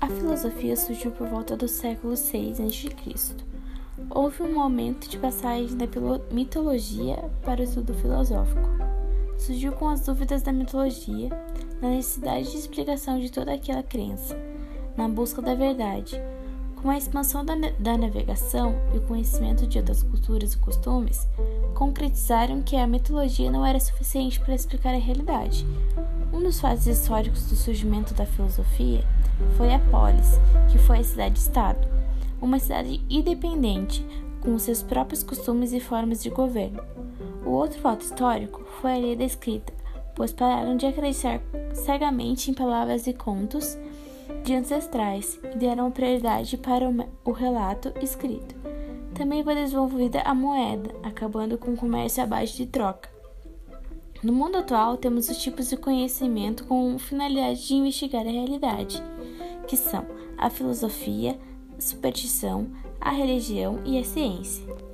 A filosofia surgiu por volta do século VI a.C. Houve um momento de passagem da mitologia para o estudo filosófico. Surgiu com as dúvidas da mitologia, na necessidade de explicação de toda aquela crença, na busca da verdade. Com a expansão da, da navegação e o conhecimento de outras culturas e costumes, concretizaram que a mitologia não era suficiente para explicar a realidade. Um dos fatos históricos do surgimento da filosofia foi a polis, que foi a cidade-estado, uma cidade independente, com seus próprios costumes e formas de governo. O outro fato histórico foi a lei da escrita, pois pararam de acreditar cegamente em palavras e contos de ancestrais e deram prioridade para o relato escrito. Também foi desenvolvida a moeda, acabando com o comércio à base de troca. No mundo atual, temos os tipos de conhecimento com finalidade de investigar a realidade que são a filosofia, a superstição, a religião e a ciência.